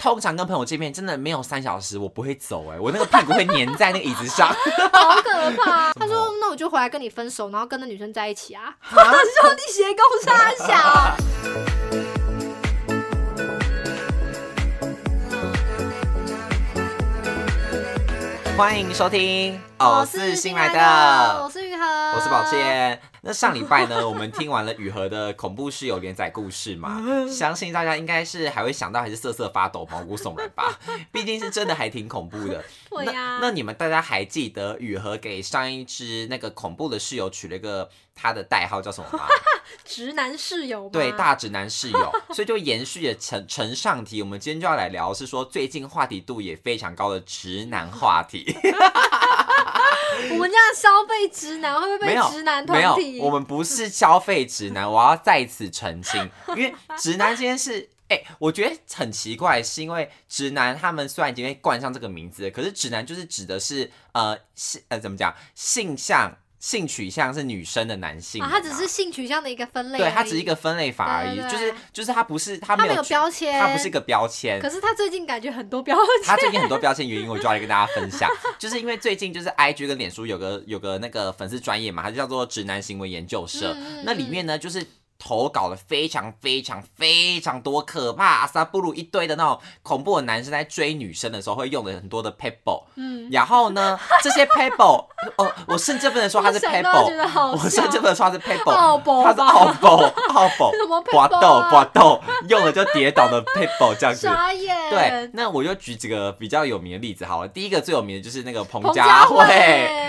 通常跟朋友见面，真的没有三小时，我不会走哎、我那个屁股会粘在那个椅子上。好可怕。他说：“那我就回来跟你分手，然后跟那女生在一起啊。”兄弟斜攻杀小。欢迎收听，我哦，是新来的，我是雨禾，我是宝。健。那上礼拜呢，我们听完了雨禾的恐怖室友连载故事嘛，相信大家应该是还会想到还是瑟瑟发抖、毛骨悚然吧？毕竟是真的还挺恐怖的。那对呀，那你们大家还记得雨禾给上一只那个恐怖的室友取了一个他的代号叫什么吗？直男室友吗对，大直男室友，所以就延续了承承上题，我们今天就要来聊是说最近话题度也非常高的直男话题。我们这样消费直男会不会被直男没有团体？，我们不是消费直男，我要再次澄清，因为直男这件事。哎、我觉得很奇怪，是因为直男他们虽然已经被冠上这个名字，可是直男就是指的是呃性呃怎么讲性向性取向是女生的男性他只是性取向的一个分类，对，它只是一。个分类法而已，就是就是它不是它他没有没有标签，它不是一个标签。可，是他最近感觉很多标签。他最近很多标签原因，我就要来跟大家分享，就是因为最近就是 IG 跟脸书有个有个那个粉丝专业嘛，它就叫做直男行为研究社，那里面呢就是。投稿了非常非常非常多可怕阿萨布鲁一堆的那种恐怖的男生在追女生的时候会用的很多的 pebble，嗯，然后呢 这些 pebble，哦，我甚至不能说它是 pebble，我甚至不能说它是 pebble，它是吧。奥宝 奥宝。什么刮 pebble 豆啊？刮豆，用了就跌倒的 pebble 这样子。对，，那我就举几个比较有名的例子好了。第一个最有名的就是那个彭彭佳慧。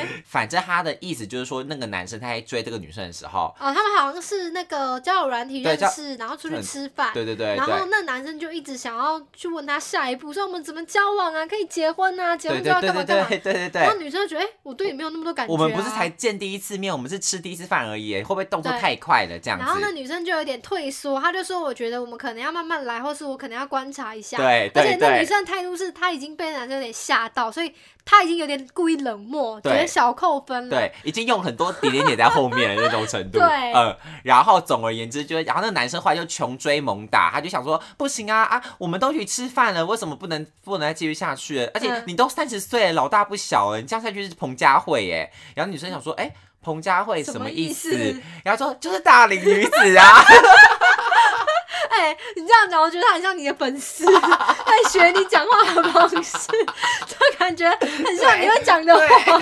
反正他的意思就是说，那个男生他在追这个女生的时候，哦，他们好像是那个交友软体认识，然后出去吃饭。对对对然后。那男生就一直想要去问他下一步，说我们怎么交往啊？可以结婚啊？结婚之对对对对后干嘛干嘛？对对对然后，女生就觉得，哎、我对你没有那么多感觉、啊。我们不是才见第一次面，我们是吃第一次饭而已，会不会动作太快了？这样然后那，女生就有点退缩，她就说：“我觉得我们可能要慢慢来，或是我可能要观察一下。”对对而且那女生的态度是，她已经被男生有点吓到，所以她已经有点故意冷漠，觉对得小扣分了。对，已经用很多点点点在后面的那种程度。对嗯，然后总而言之，就是，然后那个男生后来就穷追猛打，他就想说，不行啊啊，我们都去吃饭了，为什么不能不能再继续下去了？而且嗯你都三十岁了，老大不小了，你这样下去是彭佳慧耶。然后女生想说，哎、彭佳慧什么意思意思？然后说就是大龄女子啊，哎、你这样讲，我觉得他很像你的粉丝，在学你讲话的方式，就感觉很像你会讲的话。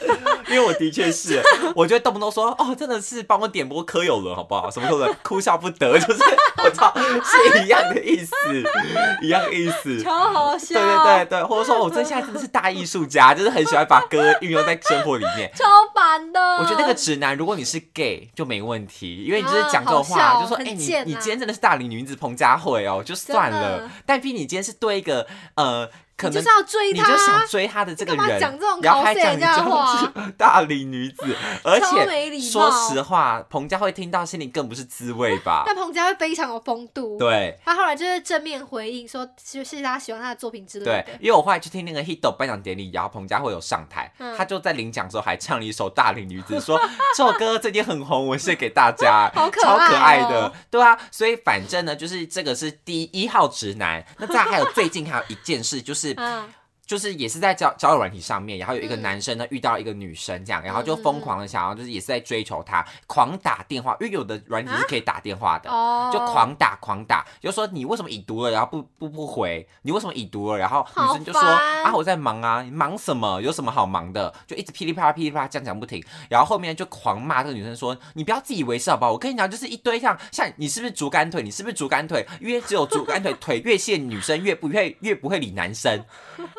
因为我的确是，我就会动不动说，哦，真的是帮我点播柯有伦好不好？什么柯有伦哭笑不得，就是我操，是一样的意思，一样的意思。超好笑，对对对对，或者说我这现在真的是大艺术家，就是很喜欢把歌运用在生活里面。超烦的。我觉得那个直男，如果你是 gay 就没问题，因为你就是讲这种话，笑就说哎、你你今天真的是大龄女子彭佳慧哦，就算了。但毕竟你今天是对一个呃，可能你就是要追他，你就想追他的这个人，讲这种然后还讲你人家的话大龄女子，而且说实话，彭佳慧听到心里更不是滋味吧？但彭佳慧非常有风度。对。他后来就是正面回应说，谢谢大家喜欢他的作品之类的对的。，因为我后来去听那个 Hito 颁奖典礼，然后彭佳慧有上台，嗯他就在领奖的时候还唱了一首《大龄女子》，说这首歌最近很红，我献给大家，好可爱超可爱的，对啊，所以反正呢，就是这个是第一号直男。那再来还有最近还有一件事，就是嗯，就是也是在交交友软体上面，然后有一个嗯男生呢遇到一个女生这样，然后就疯狂的想要就是也是在追求她，狂打电话，因为有的软体是可以打电话的。哦，就狂打狂打，就说你为什么已读了，然后不不不回，你为什么已读了？然后女生就说啊我在忙啊，你忙什么？有什么好忙的？就一直噼里啪啦噼里啪啦这样讲不停，然后后面就狂骂这个女生说你不要自以为是好不好？我跟你讲，就是一堆像像你是不是竹竿腿？你是不是竹竿腿？因为只有竹竿腿腿越细女生越不会越不会理男生。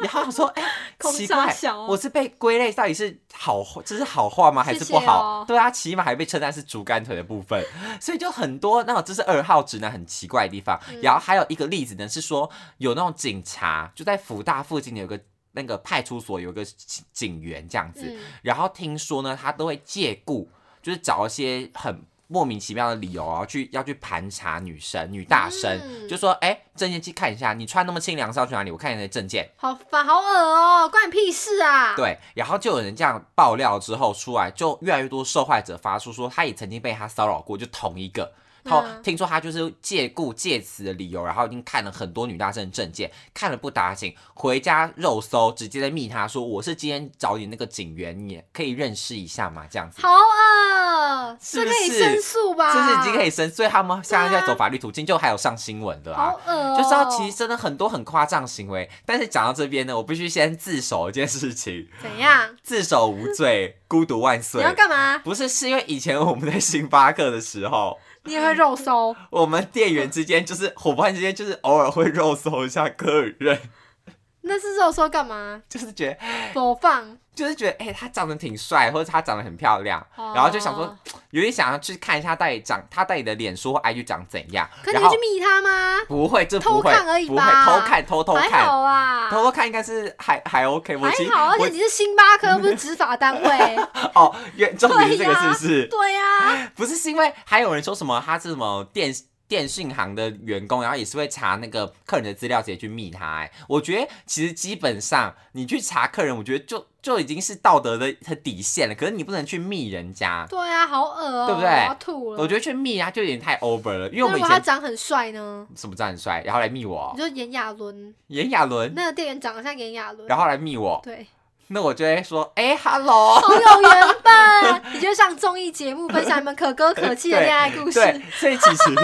然后 我说哎、空奇怪我是被归类到底是好 这是好话吗？还是不好？对啊，起码还被称赞是竹竿腿的部分，所以就很多那种这是二号直男很奇怪的地方。嗯然后还有一个例子呢，是说有那种警察就在福大附近有个那个派出所有个警警员这样子，嗯然后听说呢，他都会借故就是找一些很。莫名其妙的理由啊，去要去盘查女生、女大生，嗯就说：“哎、证件去看一下，你穿那么清凉是要去哪里？我看你的证件。”好烦，好恶哦，关你屁事啊！，对，然后就有人这样爆料之后出来，就越来越多受害者发出说，他也曾经被他骚扰过，就同一个。他嗯听说他就是借故借此的理由，然后已经看了很多女大生的证件，看了不打紧，回家肉搜，直接在密他说我是今天找你那个警员，你可以认识一下嘛，这样子。好啊，是不可以是申诉吧？这是已经可以申，所以他们现在在走法律途径，就还有上新闻的啊好。恶哦，就知道其实真的很多很夸张行为，但是讲到这边呢，我必须先自首一件事情，怎样？自首无罪，孤独万岁你。要干嘛？不是，是因为以前我们在星巴克的时候，你也会肉搜？我们店员之间就是伙伴之间，就是偶尔会肉搜一下客人，那是肉搜干嘛？就是觉得 播放？就是觉得哎、他长得挺帅，或者他长得很漂亮，哦然后就想说 有点想要去看一下到底长他到底的脸书或 IG 长怎样，可你会去密他吗？不会，这不偷会，看而已不会吧偷看偷偷还看。好啊，偷偷看应该是还还 OK，我还好，而且你是星巴克，又不是执法单位。哦，原重点是这个是不是？对呀，不是是因为还有人说什么他是什么电电信行的员工，然后也是会查那个客人的资料，直接去密他、哎，我觉得其实基本上你去查客人，我觉得就就已经是道德的的底线了。可是你不能去密人家，对啊，好恶哦，对不对？我要吐了。我觉得去密他就有点太 over 了。因为我们以前长很帅呢？什么长很帅，然后来密我。你，说炎亚纶，炎亚纶，那个店员长得像炎亚纶，然后来密我，对，那我就会说，哎、h e l l o 好有缘分。你就上综艺节目分享你们可歌可泣的恋爱故事。对，所以其实，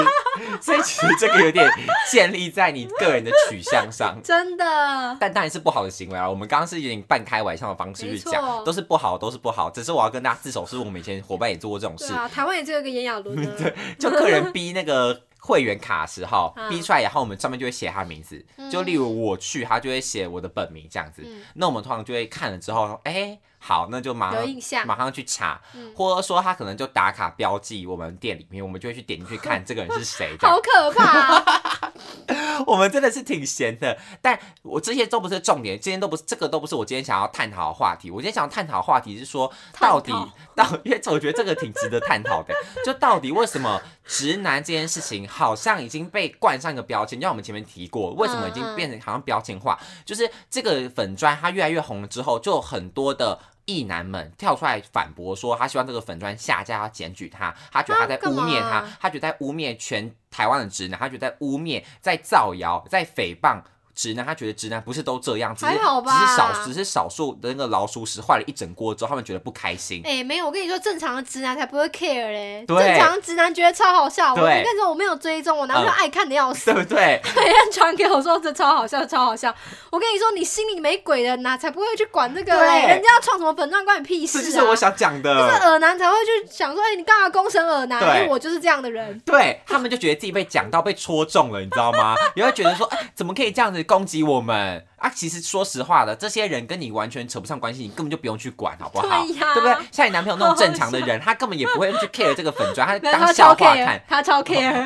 所以其实这个有点建立在你个人的取向上。真的，但当然是不好的行为啊！我们刚刚是有点半开玩笑的方式去讲，都是不好，都是不好。只是我要跟大家自首，是我们以前伙伴也做过这种事，对啊，台湾也只有一个炎亚纶对，就客人逼那个会员卡的时候，嗯。逼出来，然后我们上面就会写他的名字，就例如我去，他就会写我的本名这样子。嗯。那我们通常就会看了之后，哎、好，那就马上有印象马上去查，嗯或者说他可能就打卡标记我们店里面，我们就会去点进去看这个人是谁 好。可怕啊。我们真的是挺闲的，但我这些都不是重点，今天都不是这个都不是我今天想要探讨的话题。我今天想要探讨的话题是说，到底到，因为我觉得这个挺值得探讨的，就到底为什么直男这件事情好像已经被冠上一个标签，就像我们前面提过，为什么已经变成好像标签化？就是这个粉砖它越来越红了之后，就有很多的。异男们跳出来反驳说，他希望这个粉砖下架，要检举他，他觉得他在污蔑他，嘛他觉得在污蔑全台湾的直男，他觉得在污蔑、在造谣、在诽谤直男，他觉得直男不是都这样，只是还好吧只是少只是少数的那个老鼠屎坏了一整锅之后，他们觉得不开心。哎、没有，我跟你说，正常的直男才不会 care 嘞。对正常直男觉得超好笑。我跟你说，我没有追踪，我男朋友嗯爱看的要死对，不对？每天传给我说这超好笑，超好笑。我跟你说，你心里没鬼的哪才不会去管这个嘞？对人家要创什么粉钻关你屁事啊！这就是我想讲的就是的。耳男才会去想说，哎、你干嘛攻审耳男？因为我就是这样的人。对他们就觉得自己被讲到、被戳中了，你知道吗？也会觉得说，哎，怎么可以这样子攻击我们。啊？其实说实话的，这些人跟你完全扯不上关系，你根本就不用去管，好不好？对不对？像你男朋友那种正常的人，他根本也不会去 care 这个粉砖，他当笑话看，他超 care，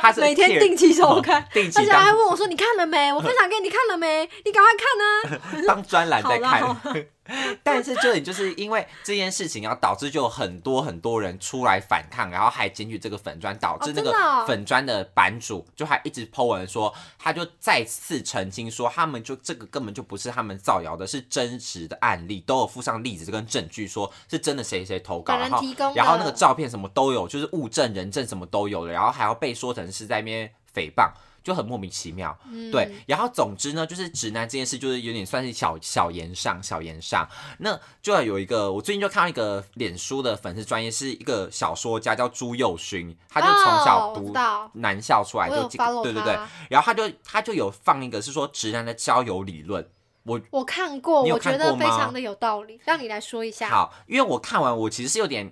他是 每天定期收看哦，定而且期当还问我说：“你看了没？我分享给你看了没？你赶快看啊！”当专栏在看。但是这里就是因为这件事情，然后导致就有很多很多人出来反抗，然后还检举这个粉砖，导致哦那个粉砖的版主就还一直 po 文说，他就再次澄清说，他们就这个根本就不是他们造谣的，是真实的案例，都有附上例子跟证据，说是真的谁谁投稿，然后然后那个照片什么都有，就是物证、人证什么都有了，然后还要被说成是在那边诽谤，就很莫名其妙。嗯对，然后总之呢，就是直男这件事，就是有点算是小小言上，小言上。那就要有一个，我最近就看到一个脸书的粉丝专业，是一个小说家叫朱佑勋，他就从小读道男校出来，就对对对，然后他就他就有放一个是说直男的交友理论。我我看过，我觉得非常的有道理。让你来说一下。好，因为我看完，我其实是有点。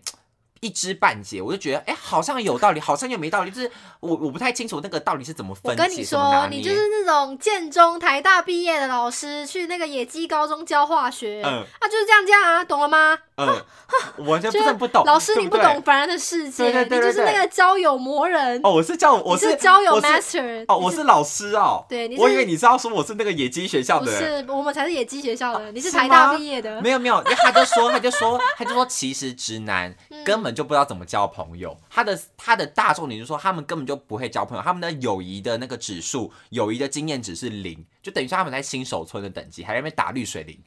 一知半解，我就觉得，哎、好像有道理，好像又没道理，就是我我不太清楚那个到底是怎么分解，我跟你说。你就是那种建中、台大毕业的老师，去那个野鸡高中教化学，嗯啊，就是这样这样啊，懂了吗？嗯，我完全不不懂。老师，你不懂凡人的世界，对对对对你就是那个交友魔人，哦，我是叫我是交友 master，哦，我是老师哦。对你我以为你是要说我是那个野鸡学校的人。是我们才是野鸡学校的，你是是台大毕业的，没有没有，他就说，他就说，他就说，其实直男嗯根本就不知道怎么交朋友。他的他的大众点就是说，他们根本就不会交朋友，他们的友谊的那个指数，友谊的经验值是零，就等于说他们在新手村的等级，还在那边打绿水灵。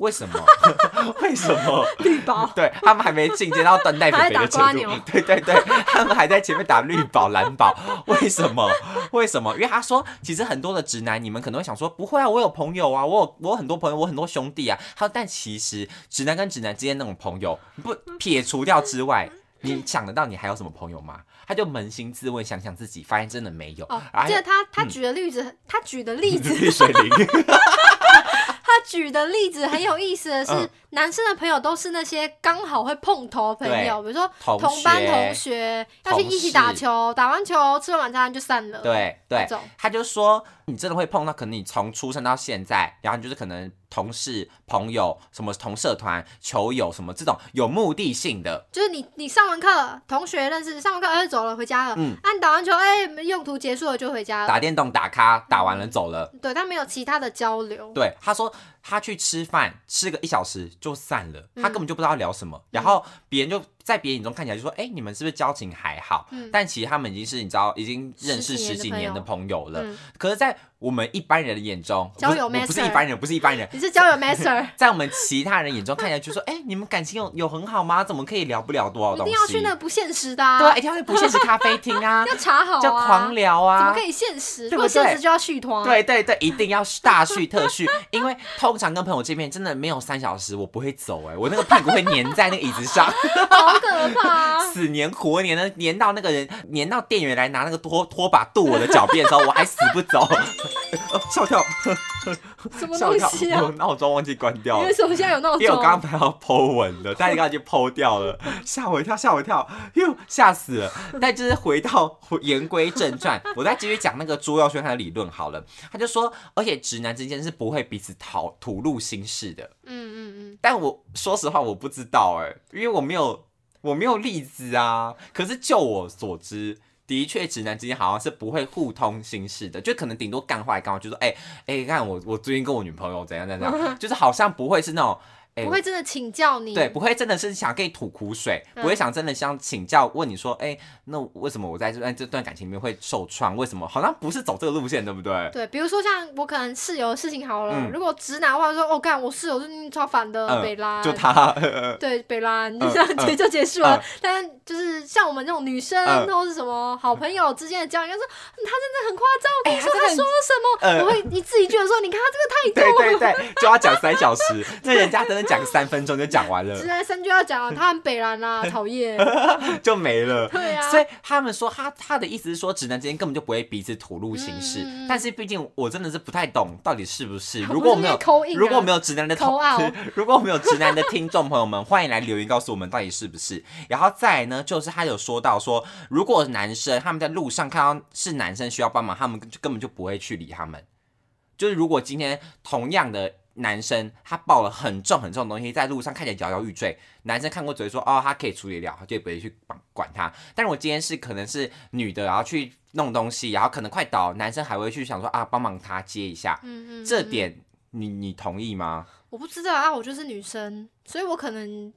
为什么？为什么？绿宝，对他们还没进阶到断带肥肥的程度，对对对，他们还在前面打绿宝蓝宝，为什么？为什么？因为他说，其实很多的直男，你们可能会想说，不会啊，我有朋友啊，我有我有很多朋友，我很多兄弟啊。他说，但其实直男跟直男之间那种朋友，不撇除掉之外，你想得到你还有什么朋友吗？他就扪心自问，想想自己，发现真的没有。哦然，后记得他他举的例子，他举的例子，绿水灵，他举的例子很有意思的是，嗯。男生的朋友都是那些刚好会碰头的朋友，比如说同同班学同学要去一起打球，打完球吃完晚餐就散了。，对对。他就说你真的会碰到，可能你从出生到现在，然后你就是可能同事、朋友、什么同社团、球友什么这种有目的性的，就是你你上完课，同学认识，上完课哎走了回家了，嗯啊你打完球哎用途结束了就回家了，打电动、打咖，打完了走了。对，他没有其他的交流。对，他说他去吃饭，吃个一小时就散了，他嗯根本就不知道聊什么，然后别人就在别人眼中看起来就说，哎、你们是不是交情还好？嗯。但其实他们已经是你知道，已经认识十十几年的几年的朋友了。嗯，可是，在我们一般人的眼中，交友不是一般人，不是一般人，你是交友 master，在我们其他人眼中看起来就说，哎、你们感情有有很好吗？怎么可以聊不了多少一东西？一定要去那个不现实的、啊，对啊，一定要去不现实咖啡厅啊，要查好啊，就狂聊啊，怎么可以现实？对不如果现对实就要续团，，对对对，一定要大续特续，因为通常跟朋友见面真的没有三小时，我不会走哎、我那个屁股会粘在那个椅子上，好可怕、啊。死黏活黏的黏到那个人，黏到店员来拿那个拖拖把跺我的脚边的时候，我还死不走，呃 笑跳 什么东西啊？闹钟忘记关掉了因为。什么现在有闹钟？因为我刚刚要剖文的，但是刚刚就剖掉了，吓我一跳，吓我一跳，哟，吓死了。但就是回到言归正传，我再继续讲那个朱耀轩他的理论好了。他就说，而且直男之间是不会彼此讨吐露心事的。嗯嗯嗯，但我说实话，我不知道哎、因为我没有我没有例子啊。可是就我所知。的确，直男之间好像是不会互通心事的，就可能顶多干话来干话，就说哎哎，看我我最近跟我女朋友怎样怎样，就是好像不会是那种哎不会真的请教你。对，不会真的是想跟你吐苦水，嗯不会想真的想请教问你说，哎、那为什么我在这段这段感情里面会受创？为什么？好像不是走这个路线，对不对？对，比如说像我可能室友的事情好了，嗯如果直男的话说，哦，干我室友最近超烦的，嗯北拉，就他，对北拉，就嗯这样嗯结就结束了。嗯但就是像我们这种女生嗯或是什么好朋友之间的交流，说嗯他真的很夸张，我跟你哎他真的很说他说了什么，嗯我会一字一句的说，你看他这个太对多了。对对，就要讲三小时，那人家真的讲三分钟就讲完了，直男三句要讲了，他很北蓝啦，讨厌。就没了。对啊，所以他们说他他的意思是说，直男之间根本就不会彼此吐露心事。但是毕竟我真的是不太懂到底是不是。如果没有如果没有直男的 如果没有直男的听众朋友们，欢迎来留言告诉我们到底是不是。然后再来呢，就是他有说到说，如果男生他们在路上看到是男生需要帮忙，他们就根本就不会去理他们。就是如果今天同样的男生他抱了很重很重的东西在路上看起来摇摇欲坠，男生看过只会说哦他可以处理掉，他，就不会去管管他。但是我今天是可能是女的，然后去弄东西，然后可能快倒，男生还会去想说啊帮忙他接一下，嗯嗯，嗯这点你你同意吗？我不知道啊，我就是女生，所以我可能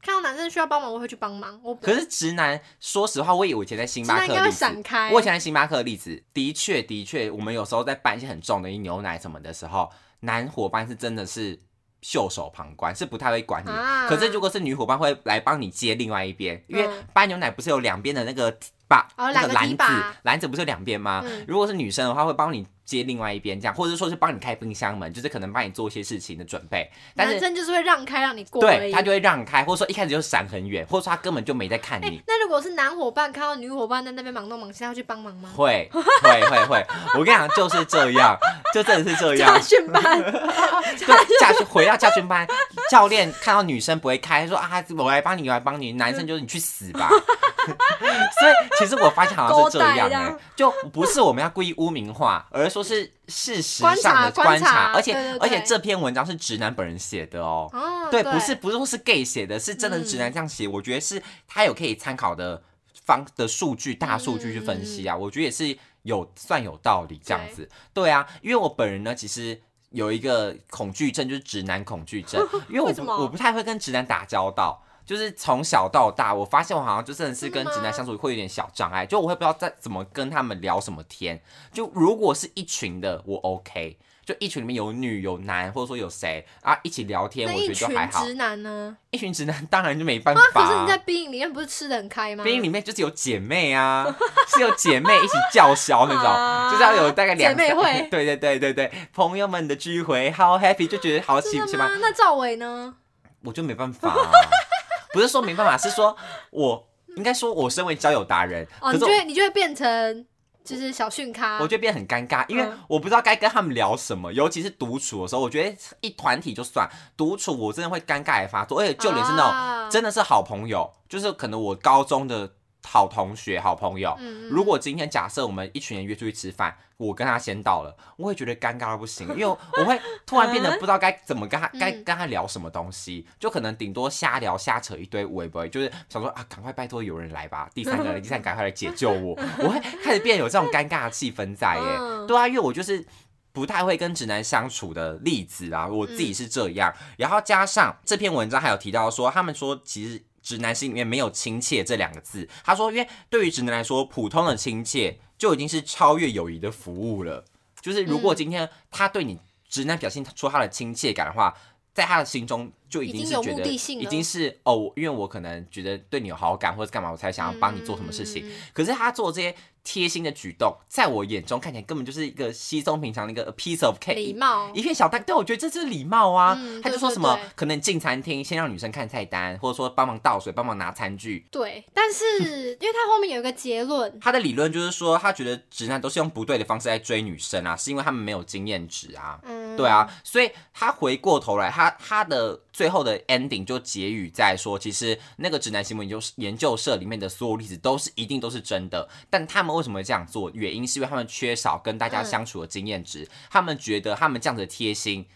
看到男生需要帮忙，我会去帮忙。我可是直男，说实话，我以为我以前在星巴克的例子，闪开。我以前在星巴克的例子，的确的确，我们有时候在搬一些很重的牛奶什么的时候，男伙伴是真的是袖手旁观，是不太会管你。啊可是如果是女伙伴会来帮你接另外一边，因为嗯搬牛奶不是有两边的那个把、哦那个篮子篮子不是有两边吗？嗯如果是女生的话，会帮你接另外一边，这样，或者说是帮你开冰箱门，就是可能帮你做一些事情的准备。但是男生就是会让开让你过。对他就会让开，或者说一开始就闪很远，或者说他根本就没在看哎、你。那如果是男伙伴看到女伙伴在那边忙东忙西，他要去帮忙吗？会会会会，我跟你讲就是这样，就真的是这样家。训班，对，驾训回到驾训班，教练看到女生不会开，说啊，我来帮你，我来帮你。男生就是你去死吧。所以其实我发现好像是这样哎、勾带这样就不是我们要故意污名化，而是说是事实上的观察而且而且这篇文章是直男本人写的哦。哦，对，不是不是说是 gay 写的，是真的直男这样写，我觉得是他有可以参考的方的数据，大数据去分析啊，我觉得也是有算有道理这样子。对啊，因为我本人呢，其实。有一个恐惧症，就是直男恐惧症，因为我我不太会跟直男打交道，就是从小到大，我发现我好像就真的是跟直男相处会有点小障碍，就我会不知道在怎么跟他们聊什么天。就如果是一群的，我 OK。就一群里面有女有男，或者说有谁啊一起聊天，我觉得就还好。直男呢？一群直男当然就没办啊，法、可是你在兵营里面不是吃的很开吗？兵营里面就是有姐妹啊，是有姐妹一起叫嚣那种，啊就是要有大概两姐妹会对对对对对，朋友们的聚会好 happy，就觉得好喜喜欢？那赵伟呢？我就没办法、啊，不是说没办法，是说我应该说，我身为交友达人，哦，可是我你就会你就会变成就是小训咖，我就变得很尴尬，因为嗯。我不知道该跟他们聊什么，尤其是独处的时候，我觉得一团体就算独处，我真的会尴尬的发作，而且就连是那种、啊。真的是好朋友，就是可能我高中的好同学、好朋友，如果今天假设我们一群人约出去吃饭，我跟他先到了，我会觉得尴尬到不行，因为我会突然变得不知道该怎么跟他该嗯。跟他聊什么东西，就可能顶多瞎聊瞎扯一堆，我也不会，就是想说啊，赶快拜托有人来吧，第三个人，第三个赶快来解救我，我会开始变得有这种尴尬的气氛在耶，嗯。对啊，因为我就是。不太会跟直男相处的例子啊，我自己是这样。然后加上这篇文章还有提到说，他们说其实直男心里面没有亲切这两个字。他说，因为对于直男来说，普通的亲切就已经是超越友谊的服务了。就是如果今天他对你直男表现出他的亲切感的话，在他的心中就已经是有觉得已经是哦，因为我可能觉得对你有好感或者干嘛，我才想要帮你做什么事情。嗯可是他做这些贴心的举动，在我眼中看起来根本就是一个稀松平常的一个 piece of cake，礼貌一片小蛋。对，我觉得这就是礼貌啊。嗯他就说什么对可能进餐厅先让女生看菜单，或者说帮忙倒水、帮忙拿餐具。对，但是因为他后面有一个结论，他的理论就是说，他觉得直男都是用不对的方式在追女生啊，是因为他们没有经验值啊。嗯，对啊，所以他回过头来，他他的最后的 ending 就结语在说，其实那个直男行为研究研究社里面的所有例子都是一定都是真的，但他们为什么会这样做？原因是因为他们缺少跟大家相处的经验值，他们觉得他们这样子的贴心。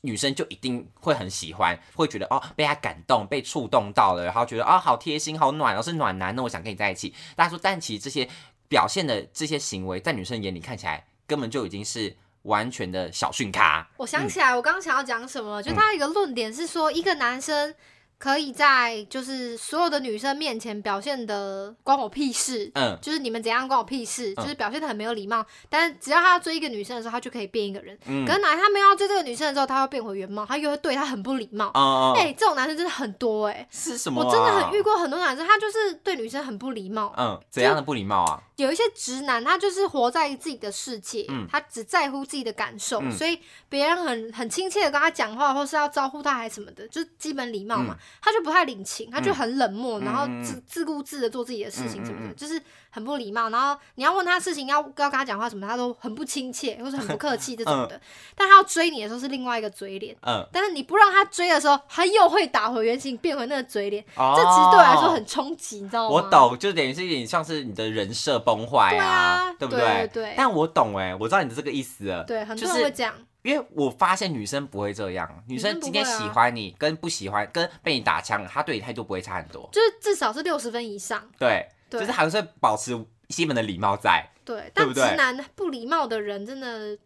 女生就一定会很喜欢，会觉得哦被他感动，被触动到了，然后觉得哦好贴心，好暖，然后是暖男，那我想跟你在一起。大家说，但其实这些表现的这些行为，在女生眼里看起来根本就已经是完全的小训咖。我想起来，我刚刚想要讲什么了，就他一个论点是说，一个男生可以在就是所有的女生面前表现的关我屁事，嗯就是你们怎样关我屁事，嗯就是表现的很没有礼貌。但是只要他要追一个女生的时候，他就可以变一个人。嗯可是哪天他没有要追这个女生的时候，他会变回原貌，他又会对他很不礼貌。哦、哎、这种男生真的很多哎、是什么、啊？我真的很遇过很多男生，他就是对女生很不礼貌。嗯，怎样的不礼貌啊？有一些直男，他就是活在自己的世界，嗯他只在乎自己的感受，嗯所以别人很很亲切的跟他讲话，或是要招呼他还是什么的，就是基本礼貌嘛，他就不太领情，他就很冷漠，嗯然后嗯自自顾自的做自己的事情什么的，就是很不礼貌。然后你要问他事情，要要跟他讲话什么，他都很不亲切，或是很不客气这种的。但他要追你的时候是另外一个嘴脸。嗯，但是你不让他追的时候，他又会打回原形，变回那个嘴脸。哦这其实对我来说很冲击，你知道吗？我懂，就等于是有点像是你的人设崩坏对啊对不对对对但我懂哎，我知道你的这个意思了。对，很多人会这样。因为我发现女生不会这样，女生今天喜欢你跟不喜欢，跟被你打枪，她对你态度不会差很多。就是至少是六十分以上。对，对就是还是会保持基本的礼貌在。对，但直男不礼貌的人真的，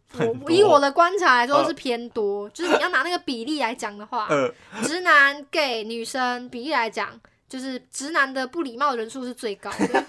我以我的观察来说呃是偏多。就是你要拿那个比例来讲的话，呃，直男 gay 女生比例来讲，就是直男的不礼貌人数是最高的，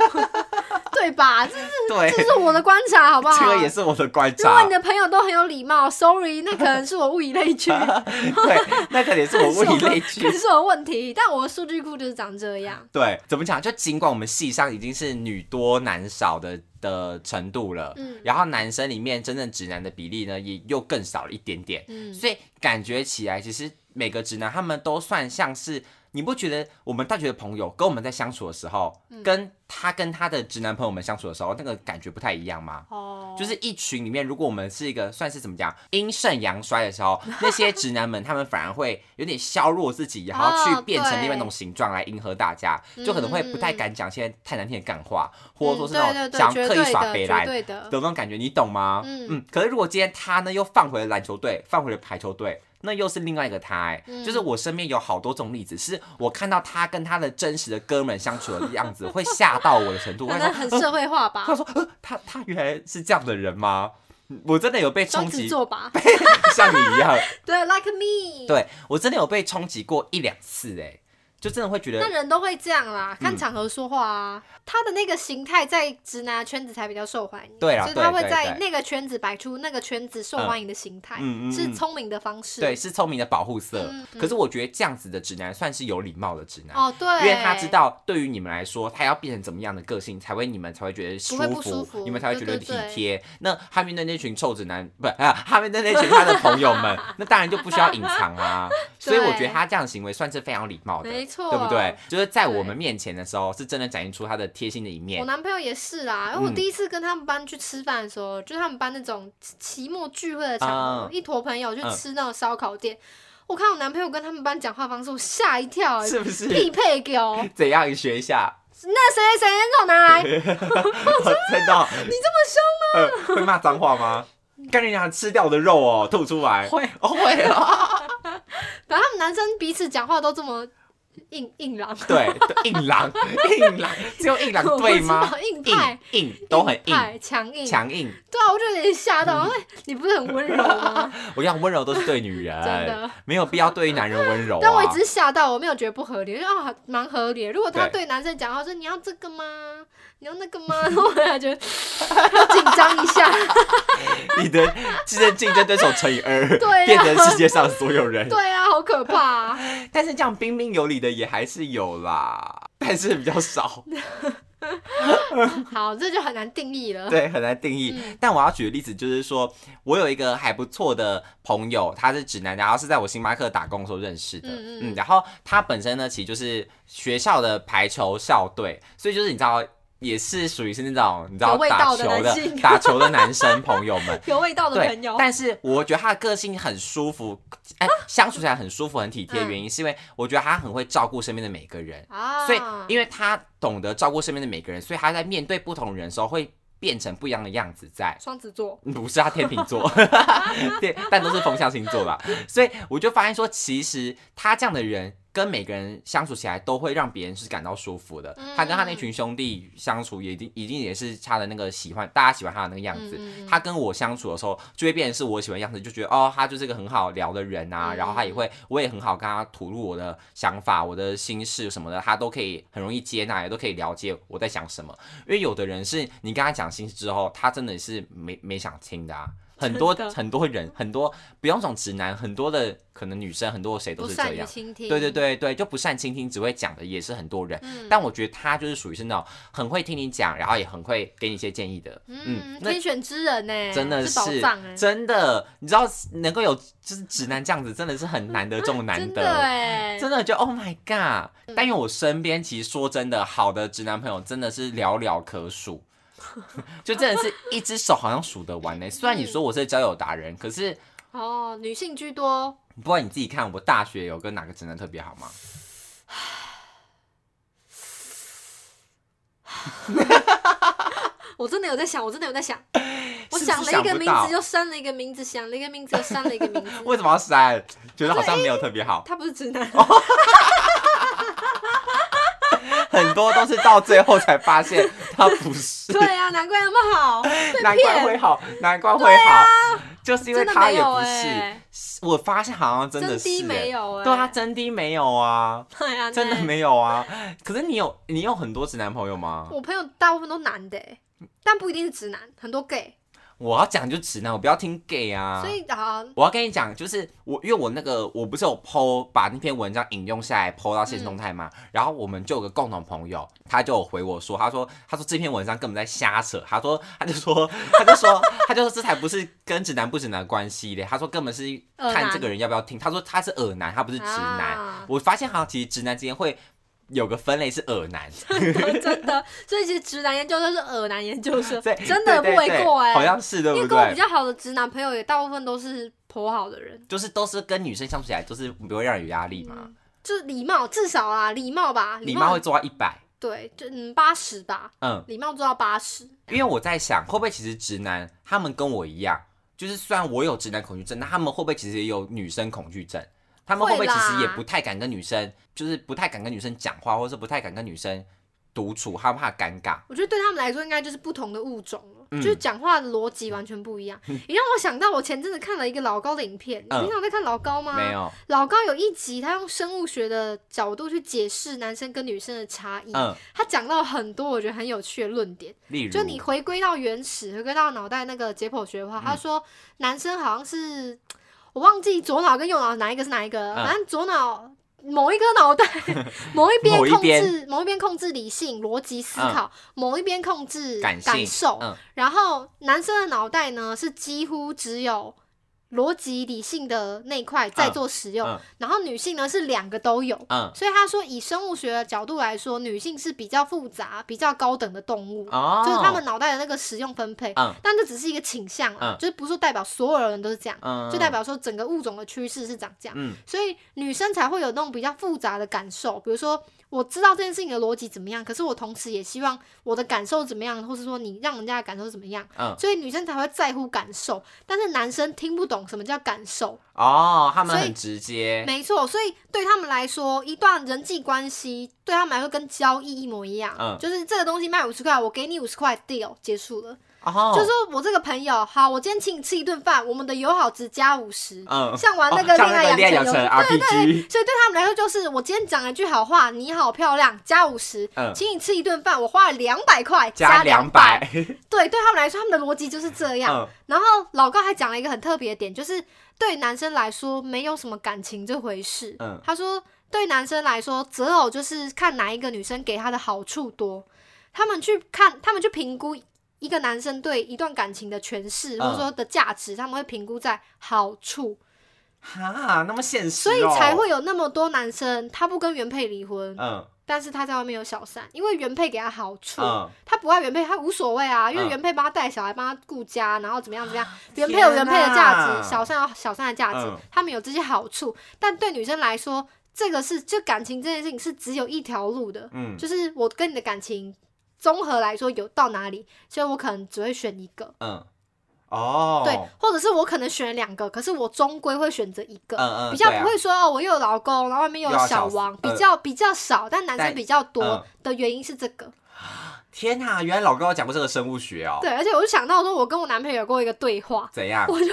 对吧？这对，这是我的观察，好不好？这个也是我的观察如果察你。的朋友都很有礼貌，sorry，那可能是我物以类聚，对，那可能是我物以类聚可。能是我的问题。但我的数据库就是长这样。对，怎么讲？就尽管我们系上已经是女多男少的的程度了，嗯然后男生里面真正直男的比例呢，也又更少了一点点，嗯，所以感觉起来，其实每个直男他们都算像是，你不觉得我们大学的朋友跟我们在相处的时候，嗯跟他跟他的直男朋友们相处的时候，那个感觉不太一样吗？哦，就是一群里面，如果我们是一个算是怎么讲阴盛阳衰的时候，那些直男们他们反而会有点削弱自己，然后去变成另外一种形状来迎合大家，就可能会不太敢讲一些太难听的干话，或者说是那种想要刻意耍北兰的那种感觉，你懂吗？嗯嗯。可是如果今天他呢又放回了篮球队，放回了排球队。那又是另外一个他、哎、嗯就是我身边有好多这种例子，是我看到他跟他的真实的哥们相处的样子，会吓到我的程度。我 可能很社会化吧他，说：“呃，他他原来是这样的人吗？”我真的有被冲击，座吧，像你一样。对，like me，对我真的有被冲击过一两次，哎，就真的会觉得那人都会这样啦，看嗯场合说话啊。他的那个形态在直男圈子才比较受欢迎，对啊所以他会在那个圈子摆出那个圈子受欢迎的形态，是聪明的方式。对是聪明的保护色。可是我觉得这样子的直男算是有礼貌的直男。哦，对，因为他知道，对于你们来说，他要变成怎么样的个性，才会你们才会觉得舒服，不舒服你们才会觉得体贴。那他面对那群臭直男，不啊，他面对那群他的朋友们，那当然就不需要隐藏啊。所以我觉得他这样的行为算是非常礼貌的，没错对不对？就是在我对们面前的时候，是真的展现出他的贴心的一面我。男朋友也是啦，因为我嗯第一次跟他们班去吃饭的时候，就是他们班那种期末聚会的场合，嗯一坨朋友去嗯吃那种烧烤店。我看我男朋友跟他们班讲话方式，我吓一跳、欸，是不是？匹配给我，怎样？你学一下。那谁谁谁肉拿来，真的？你这么凶吗？会骂脏话吗？跟你讲，吃掉我的肉哦，吐出来。会，哦会啊。反正他们男生彼此讲话都这么硬硬朗，对，硬朗，硬朗，只有硬朗对吗？硬派硬硬都很硬，派强硬，强硬。对啊，我就有点吓到，因为你不是很温柔吗？我讲温柔都是对女人，真的，没有必要对男人温柔啊但我也只。是吓到，我没有觉得不合理，我就啊蛮合理。如果他对对男生讲话说你要这个吗？你要那个吗？然后我感觉要紧张一下。你的竞争竞争对手乘以二，对啊变成世界上所有人。对啊，好可怕、啊。但是这样彬彬有礼的也还是有啦，但是比较少，好，这就很难定义了。对，很难定义。嗯但我要举的例子就是说，我有一个还不错的朋友，他是指南，然后是在我星巴克打工的时候认识的。嗯嗯嗯，然后他本身呢，其实就是学校的排球校队，所以就是你知道。也是属于是那种你知道打球的 打球的男生朋友们，有味道的朋友，，但是我觉得他的个性很舒服，哎，相处起来很舒服、很体贴。嗯。原因是因为我觉得他很会照顾身边的每个人，啊，所以因为他懂得照顾身边的每个人，所以他在面对不同人的时候会变成不一样的样子在。双子座，不是他天秤座，对，但都是风象星座啦。所以我就发现说，其实他这样的人跟每个人相处起来都会让别人是感到舒服的。嗯他跟他那群兄弟相处也一定一定也是他的那个喜欢，大家喜欢他的那个样子。他跟我相处的时候，就会变成是我喜欢的样子，就觉得哦，他就是个很好聊的人啊。嗯然后他也会，我也很好跟他吐露我的想法、我的心事什么的，他都可以很容易接纳，也都可以了解我在想什么。因为有的人是你跟他讲心事之后，他真的是没没想听的啊。很多很多人，很多不用讲直男，很多的可能女生，很多谁都是这样。对对对对，就不善倾听，只会讲的也是很多人。嗯但我觉得他就是属于是那种很会听你讲，然后也很会给你一些建议的。嗯，那天选之人呢，真的是真的，你知道能够有就是直男这样子，真的是很难得中难 真的得。哎，真的就 Oh my God！嗯但因为我身边其实说真的，好的直男朋友真的是寥寥可数，就真的是一只手好像数得完呢。虽然你说我是交友达人，可是哦，女性居多，不过你自己看，我大学有跟哪个直男特别好吗？我真的有在想，我真的有在想，我想了一个名字就删了一个名字，想了一个名字又删了一个名字。为什么要删？觉得好像没有特别好，他不是直男，哦 很多都是到最后才发现 他不是。对啊，难怪那么好，难怪会好，难怪会好，就是因为他也不哎，是。我发现好像真的真是、的没欸，有哎，对啊，真的没有啊，对啊，真的。没有啊。可是你有你有很多直男朋友吗？我朋友大部分都男的欸，但不一定是直男，很多 gay，我要讲就直男，我不要听 gay 啊。所以啊，我要跟你讲，就是我，因为我那个我不是有 PO 把那篇文章引用下来 PO 到现实动态嘛，然后我们就有个共同朋友，他就有回我说，他说他说这篇文章根本在瞎扯，他说他就说他就说他就说这才不是跟直男不直男的关系嘞，他说根本是看这个人要不要听，他说他是耳男，他不是直男。啊我发现好像其实直男之间会有个分类是耳男，真的，所以其实直男研究生是耳男研究生，真的不对对对为过哎，好像是对不因为跟我比？较好的直男朋友也大部分都是颇好的人，就是都是跟女生相处起来，都是不会让人有压力嘛，嗯就是礼貌，至少啊，礼貌吧，礼貌会做到一百。对，就嗯八十吧，嗯，礼貌做到八十，因为我在想，会不会其实直男他们跟我一样，就是虽然我有直男恐惧症，那他们会不会其实也有女生恐惧症？他们会不会其实也不太敢跟女生，就是不太敢跟女生讲话，或者是不太敢跟女生独处，害怕尴尬。我觉得对他们来说，应该就是不同的物种了，嗯就是讲话的逻辑完全不一样。也让我想到，我前阵子看了一个老高的影片，你嗯平常在看老高吗？没。有，老高有一集，他用生物学的角度去解释男生跟女生的差异。嗯，他讲到很多我觉得很有趣的论点，例如，就你回归到原始，回归到脑袋那个解剖学的嗯话，他说男生好像是我忘记左脑跟右脑哪一个是哪一个，嗯反正左脑某一个脑袋 某一边控某一边制某一边控制理性逻辑思考，某一边控制感性受，嗯。然后男生的脑袋呢是几乎只有。逻辑理性的那一块在做使用，嗯。然后女性呢是两个都有，嗯，所以他说以生物学的角度来说，女性是比较复杂、比较高等的动物。哦，就是他们脑袋的那个使用分配，嗯。但这只是一个倾向就是不是说代表所有人都是这样，嗯，就代表说整个物种的趋势是长这样，嗯。所以女生才会有那种比较复杂的感受，比如说我知道这件事情的逻辑怎么样，可是我同时也希望我的感受怎么样，或是说你让人家的感受怎么样，嗯。所以女生才会在乎感受，但是男生听不懂什么叫感受，哦，他们很直接，没错，所以对他们来说，一段人际关系对他们来说跟交易一模一样，嗯就是这个东西卖五十块，我给你五十块，deal 结束了。哦，就说我这个朋友，好，我今天请你吃一顿饭，我们的友好值加五十。嗯，像玩那个恋爱养成游戏，对对 RPG，所以对他们来说，就是我今天讲了一句好话，你好漂亮，加五十、嗯。请你吃一顿饭，我花了两百块，加两两百，对，对他们来说，他们的逻辑就是这样。嗯。然后老高还讲了一个很特别的点，就是对男生来说没有什么感情这回事。嗯。他说对男生来说，择偶就是看哪一个女生给他的好处多，他们去看，他们去评估一个男生对一段感情的诠释，嗯。或者说的价值，他们会评估在好处，哈，那么现实、所哦，以才会有那么多男生他不跟原配离婚，嗯。但是他在外面有小三，因为原配给他好处。嗯，他不爱原配，他无所谓啊，因为嗯原配帮他带小孩，帮他顾家，然后怎么样怎么样，原配有原配的价哪。值，小三有小三的价值嗯，他们有这些好处。但对女生来说，这个是就感情这件事情是只有一条路的，嗯。就是我跟你的感情综合来说有到哪里，所以我可能只会选一个，嗯，哦，对，或者是我可能选两个，可是我终归会选择一个。嗯嗯，比较不会说哦，我又有老公，然后外面又有小小王，呃比较比较少，但男生比较多嗯的原因是这个。天哪，原来老高有讲过这个生物学哦，对，而且我就想到说，我跟我男朋友有过一个对话，怎样？我就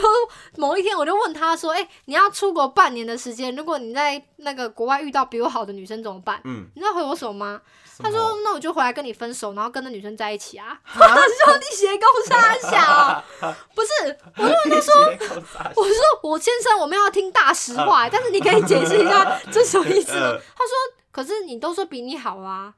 某一天我就问他说：“哎、你要出国半年的时间，如果你在那个国外遇到比我好的女生怎么办？”嗯，你知道回我什么吗？他说：“那我就回来跟你分手，然后跟那女生在一起啊。”啊我说：“你斜勾杀小，不是？我就问他说，我说我先生，我们要听大实话、但是你可以解释一下这什么意思吗？”呃他说：“可是你都说比你好啊，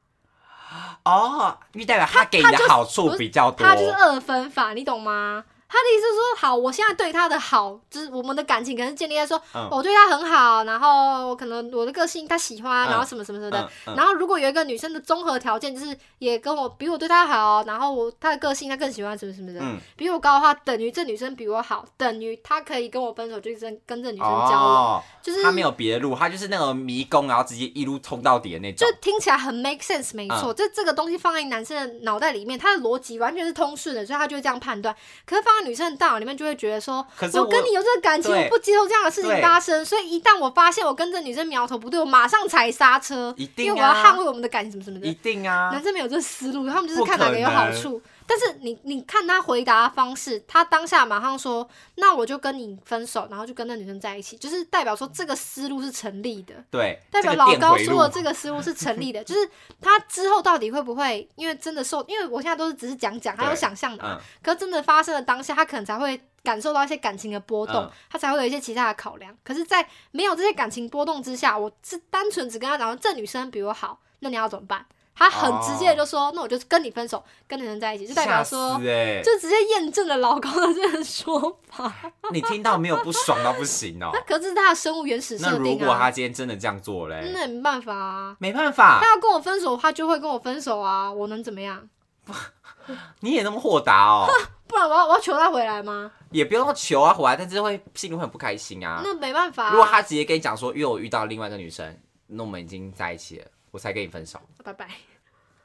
哦，因为代表他给你的好处比较多，他就是二分法，你懂吗？”他的意思是说，好，我现在对他的好，就是我们的感情可能是建立在说，嗯我对他很好，然后可能我的个性他喜欢，嗯然后什么什么什么的。嗯嗯然后如果有一个女生的综合条件，就是也跟我比我对她好，然后我她的个性她更喜欢什么什么的，嗯，比我高的话，等于这女生比我好，等于她可以跟我分手，就是跟这女生交往，哦，就是他没有别的路，他就是那种迷宫，然后直接一路冲到底的那种就。听起来很 make sense，没嗯错。这这个东西放在男生的脑袋里面，他的逻辑完全是通顺的，所以他就会这样判断。可是放在女生的大脑里面，就会觉得说，可是我我跟你有这个感情，我不接受这样的事情发生，所以一旦我发现我跟这女生苗头不对，我马上踩刹车，一定啊因为我要捍卫我们的感情，什么什么的一的。定啊男，生没有这个思路，他们就是看哪个有好处。但是你你看他回答的方式，他当下马上说，那我就跟你分手，然后就跟那女生在一起，就是代表说这个思路是成立的。对，代表老高说的这个思路是成立的，就是他之后到底会不会因为真的受，因为我现在都是只是讲讲，还有想象的嘛，嗯可是真的发生了当下，他可能才会感受到一些感情的波动，嗯他才会有一些其他的考量。可是，在没有这些感情波动之下，我是单纯只跟他讲说这女生比我好，那你要怎么办？他很直接的就说，那我就跟你分手，跟女生在一起，就代表说。就直接验证了老公的这个说法，你听到没有不爽到不行哦 那。可是他的生物原始那如设定啊，果他今天真的这样做嘞，那也没办法啊。没办法他，要跟我分手，他就会跟我分手啊，我能怎么样？你也那么豁达哦，不然我要我要求他回来吗？也不用求啊回来，但是会心里会很不开心啊。那没办法、啊。如果他直接跟你讲说，因为我遇到另外一个女生，那我们已经在一起了，我才跟你分手，拜拜，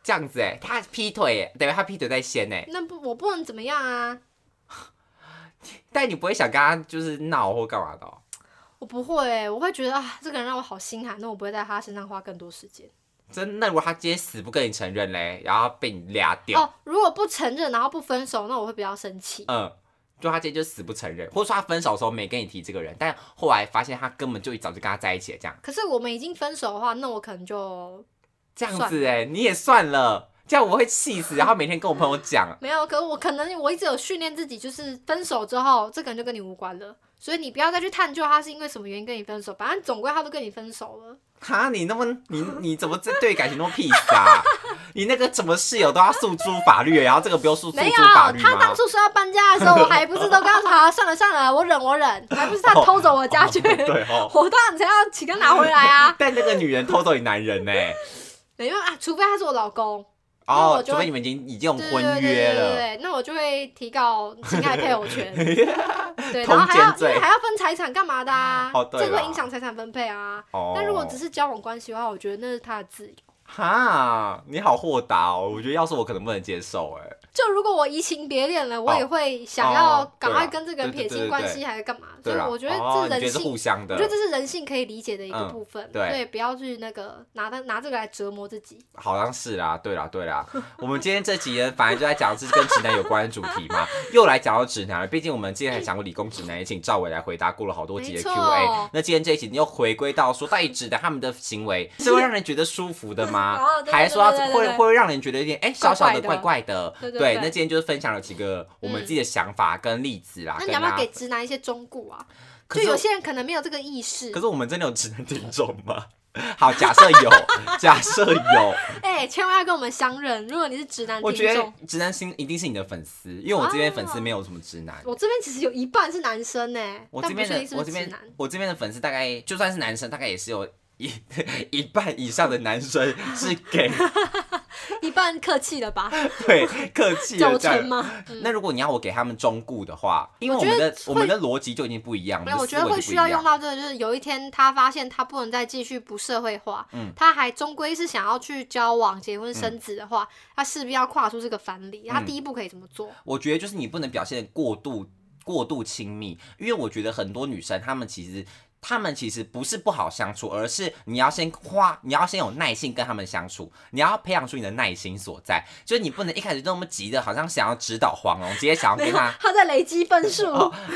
这样子哎，他劈腿哎，等于他劈腿在先哎，那不我不能怎么样啊？但你不会想跟他就是闹或干嘛的哦？我不会、我会觉得啊，这个人让我好心寒，那我不会在他身上花更多时间。真那如果他今天死不跟你承认嘞，然后被你俩掉，哦，如果不承认，然后不分手，那我会比较生气。嗯，就他今天就死不承认，或者说他分手的时候没跟你提这个人，但后来发现他根本就一早就跟他在一起了，这样。可是我们已经分手的话，那我可能就这样子哎、你也算了，这样我会气死，然后每天跟我朋友讲，没有。可是我可能我一直有训练自己，就是分手之后，这个人就跟你无关了，所以你不要再去探究他是因为什么原因跟你分手，反正总归他都跟你分手了。哈，你那么你你怎么这对感情那么 peace 啊？你那个什么室友都要诉诸法律，然后这个不用诉诉没有诸法，律吗他当？初说要搬家的时候，我还不是都跟他说好，算了算了，我忍我忍，还不是他 偷走我家具，对哦。我当然才要请他拿回来啊。但那个女人偷走你男人呢、没有啊，除非他是我老公，那哦除非你们已经已经婚对对对对约了，对，那我就会提告侵害配偶权，对，然后还要因为还要分财产干嘛的啊？哦对这个会影响财产分配啊。哦，但如果只是交往关系的话，我觉得那是他的自由。哈，你好豁达哦，我觉得要是我可能不能接受哎。就如果我移情别恋了，我也会想哦要赶快跟这个人撇清关系，还是干嘛？所以，我觉得哦这人性你觉得是互，相的我觉，得这是人性可以理解的一个嗯部分。对不要去那个拿它拿这个来折磨自己。好像是啦，对啦，对啦。我们今天这集呢，反正就在讲的是跟直男有关的主题嘛，又来讲到直男了。毕竟我们之前还讲过理工直男，也请赵伟来回答过了好多集的 Q&A。那今天这一集又回归到说，到底直男他们的行为 是会让人觉得舒服的吗还是说会会让人觉得有点哎小小的怪怪怪怪的？对对对那今天就是分享了几个我们自己的想法跟例子啦。那你要不要给直男一些忠告啊？就有些人可能没有这个意识可。是我们真的有直男听众吗？好，假设有，假设有，哎、千万要跟我们相认。如果你是直男我觉得直男心一定是你的粉丝，因为我这边粉丝没有什么直男。我这边其实有一半是男生呢、我这边的我这边。我这边的粉丝大概就算是男生，大概也是有一 一半以上的男生是给 一半客气了吧？对客气九。成吗？那如果你要我给他们忠固的话，因为我们的我会们的逻辑就已经不一样，没有，我觉得会需要。用到这个，就是有一天他发现他不能再继续不社会化，嗯他还终归是想要去交往、结婚、生子的话，他势必要跨出这个藩篱。他嗯第一步可以怎么做？我觉得就是你不能表现得过度过度亲密，因为我觉得很多女生她们其实。她们其实不是不好相处，而是你要先花，你要先有耐心跟他们相处，你要培养出你的耐心所在。就是你不能一开始就那么急的，好像想要指导黄龙，直接想要跟他，他在累积分数。哦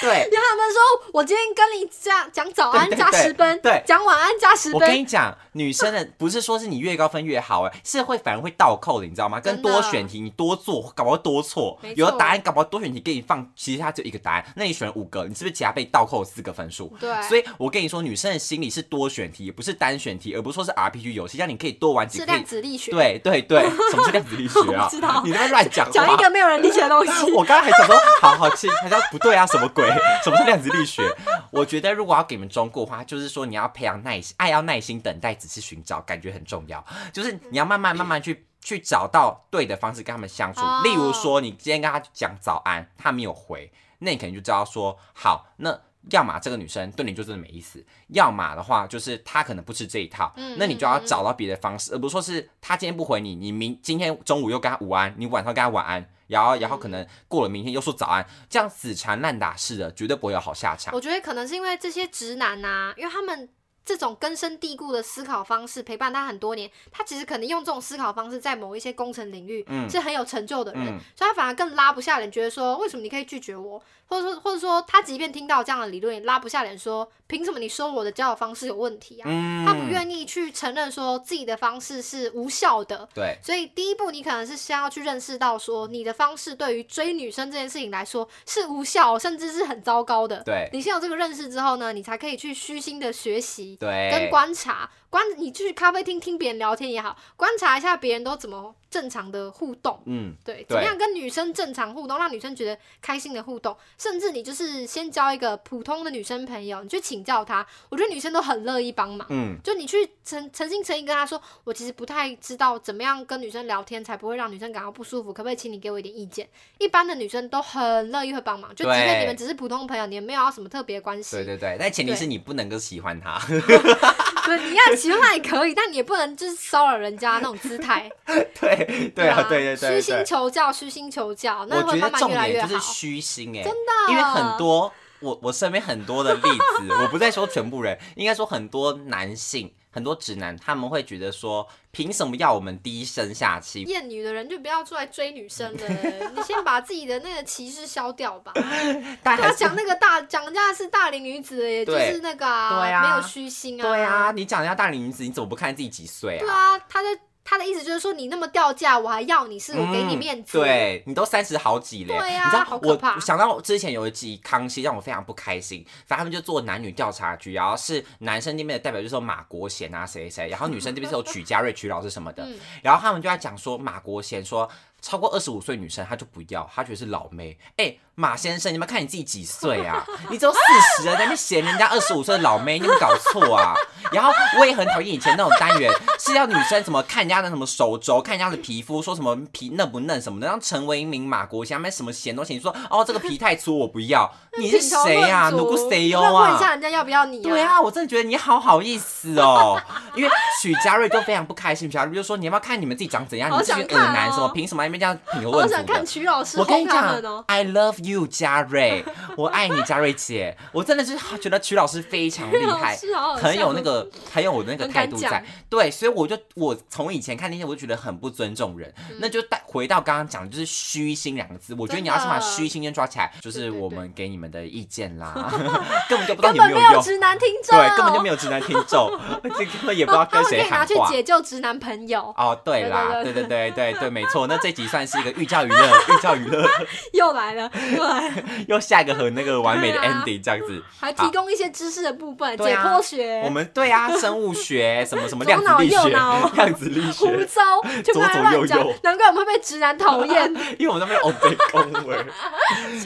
对。让他们说，我今天跟你讲讲早安加十分，对讲晚安加十我跟。你讲，女生的不是说是你越高分越好，哎，是会反而会倒扣的，你知道吗？跟多选题，你多做，搞不好多错。错有的答案搞不好多选题给你放，其实它只有一个答案，那你选了五个，你是不是其他被倒扣四个分数？对，所以我跟你说，女生的心理是多选题，不是单选题，而不是说是 RPG 游戏，让你可以多玩几是量子力学。，对对对，什么是量子力学啊？知道你在乱讲。讲一个没有人理解的东西。我刚刚还想说，好好气，还说不对啊，什么鬼？什么是量子力学？我觉得如果要给你们忠告的话，就是说你要培养耐心，爱要耐心等待，仔细寻找，感觉很重要。就是你要慢慢慢慢去去找到对的方式跟他们相处。哦例如说，你今天跟他讲早安，他没有回，那你可能就知道说，好，那。要么这个女生对你就真的没意思，要么的话就是她可能不吃这一套，嗯那你就要找到别的方式，而不是说是她今天不回你，你明今天中午又跟她午安，你晚上跟她晚安，然后然后可能过了明天又说早安，这样死缠烂打式的，绝对不会有好下场。我觉得可能是因为这些直男呐、因为他们这种根深蒂固的思考方式陪伴他很多年，他其实可能用这种思考方式在某一些工程领域嗯是很有成就的人，嗯所以他反而更拉不下脸，觉得说为什么你可以拒绝我，或者说或者说他即便听到这样的理论，也拉不下脸说凭什么你说我的交友方式有问题啊？嗯他不愿意去承认说自己的方式是无效的，对，所以第一步，你可能是先要去认识到，说你的方式对于追女生这件事情来说是无效，甚至是很糟糕的。对你先有这个认识之后呢，你才可以去虚心的学习对，跟观察。观你去咖啡厅听别人聊天也好，观察一下别人都怎么正常的互动。嗯，对，怎么样跟女生正常互动，让女生觉得开心的互动，甚至你就是先交一个普通的女生朋友，你去请教她，我觉得女生都很乐意帮忙。嗯，就你去诚诚心诚意跟她说，我其实不太知道怎么样跟女生聊天才不会让女生感到不舒服，可不可以请你给我一点意见？一般的女生都很乐意会帮忙，就即便你们只是普通朋友，你们没有要什么特别关系，对对对，但前提是你不能够喜欢她。对，你要喜欢他也可以，但你也不能就是骚扰人家那种姿态，对对啊，对对对虚心。求教，虚心求教，那我觉得重会慢慢越来越好点就是。虚心哎、真的因为很多我我身边很多的例子，我不再说全部人，应该说很多男性。很多直男他们会觉得说，凭什么要我们低声下气？厌女的人就不要出来追女生了，你先把自己的那个歧视消掉吧。他讲那个大讲人家是大龄女子，也就是那个对啊，没有虚心啊。对啊，你讲人家大龄女子，你怎么不看自己几岁啊？对啊，他在。他的意思就是说，你那么掉价，我还要你是我给你面子。对你都三十好几了，对呀，你知道我想到之前有一集康熙让我非常不开心，反正他们就做男女调查局，然后是男生那边的代表就是马国贤啊谁谁，然后女生这边是有曲家瑞曲老师什么的，然后他们就在讲说马国贤说。超过二十五岁女生，她就不要，她觉得是老妹。哎，马先生，你们看你自己几岁啊？你只有四十了，在那边嫌人家二十五岁的老妹，你有搞错啊？然后我也很讨厌以前那种单元，是要女生怎么看人家的什么手肘，看人家的皮肤，说什么皮嫩不嫩什么的。让陈为民、马国祥买什么嫌东西，你说哦这个皮太粗，我不要。你是谁呀？如果谁哟啊？问一下人家要不要你？对啊，我真的觉得你好好意思哦。因为许家瑞就非常不开心，许家瑞就说你要不要看你们自己长怎样？你们这群恶男，什么凭什么？这样评论我想看曲老师。我跟你讲，I love you，嘉瑞，我爱你，嘉瑞姐。我真的是觉得曲老师非常厉害，很有那个，很有我的那个态度在。对，所以我就我从以前看那些，我就觉得很不尊重人。那就带回到刚刚讲，就是虚心两个字。我觉得你要先把虚心先抓起来。就是我们给你们的意见啦，根本就不知道有没有用。直男听众，对，根本就没有直男听众，这根本也不知道跟谁喊话。可以拿去解救直男朋友。哦，对啦，对对对对对，没错。那这集算是。一个寓教于乐，寓教于乐。又来了，又来了，又下一个很那个完美的 ending 这样子，还提供一些知识的部分，解剖学，我们对啊，生物学 什么什么量子力学，量子力学，胡诌，就左左右右，难怪我们会被直男讨厌，因为我们那边哦被恭维，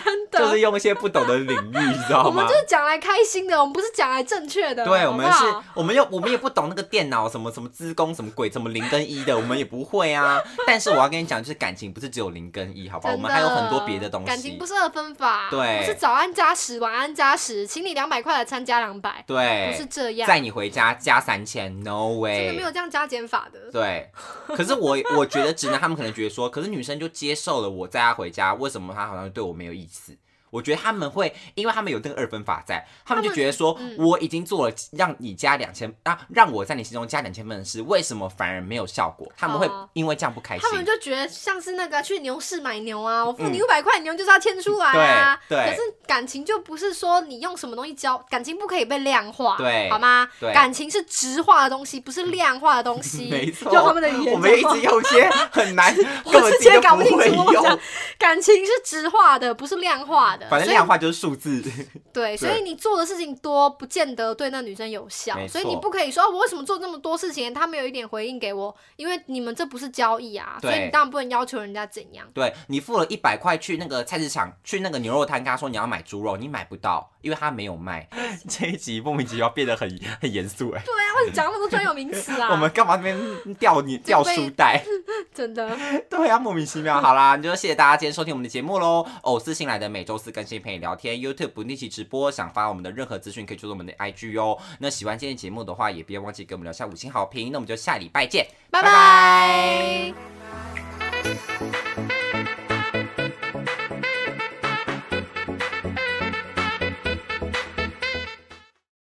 真的，就是用一些不懂的领域，你知道吗？我们就是讲来开心的，我们不是讲来正确的，对，我们是，我们又我们也不懂那个电脑什么什么资工什么鬼什么零跟一的，我们也不会啊。但是我要跟你讲，就是感情不是只有零跟一，好吧？我们还有很多别的东西。感情不是二分法，对，不是早安加十，晚安加十，请你两百块的餐加两百，对，不是这样。载你回家加三千，no way，真的没有这样加减法的。对，可是我我觉得直男他们可能觉得说，可是女生就接受了我载她回家，为什么她好像对我没有意思？我觉得他们会，因为他们有那个二分法在，他们就觉得说，我已经做了让你加两千啊，让我在你心中加两千分的事，为什么反而没有效果？他们会因为这样不开心。他们就觉得像是那个去牛市买牛啊，我付你五百块，牛就是要牵出来啊。对对。可是感情就不是说你用什么东西交，感情不可以被量化，对，好吗？对。感情是直化的东西，不是量化的东西。没错。用他们的语言，我们一直有些很难，我直接搞不清楚。感情是直化的，不是量化的。反正量化就是。数字 对，所以你做的事情多，不见得对那女生有效，所以你不可以说我为什么做这么多事情，她没有一点回应给我，因为你们这不是交易啊，所以你当然不能要求人家怎样。对你付了一百块去那个菜市场，去那个牛肉摊，跟他说你要买猪肉，你买不到，因为他没有卖。这一集莫名其妙变得很很严肃哎。对啊，为什么讲那么多专有名词啊？我们干嘛那边掉你掉书袋？真的。对啊，莫名其妙。好啦，就谢谢大家今天收听我们的节目喽。偶私信来的每周四更新，陪你聊天。YouTube 不定期直播，想发我们的任何资讯可以追踪我们的 IG 哦。那喜欢今天节目的话，也别忘记给我们留下五星好评。那我们就下礼拜见，拜拜。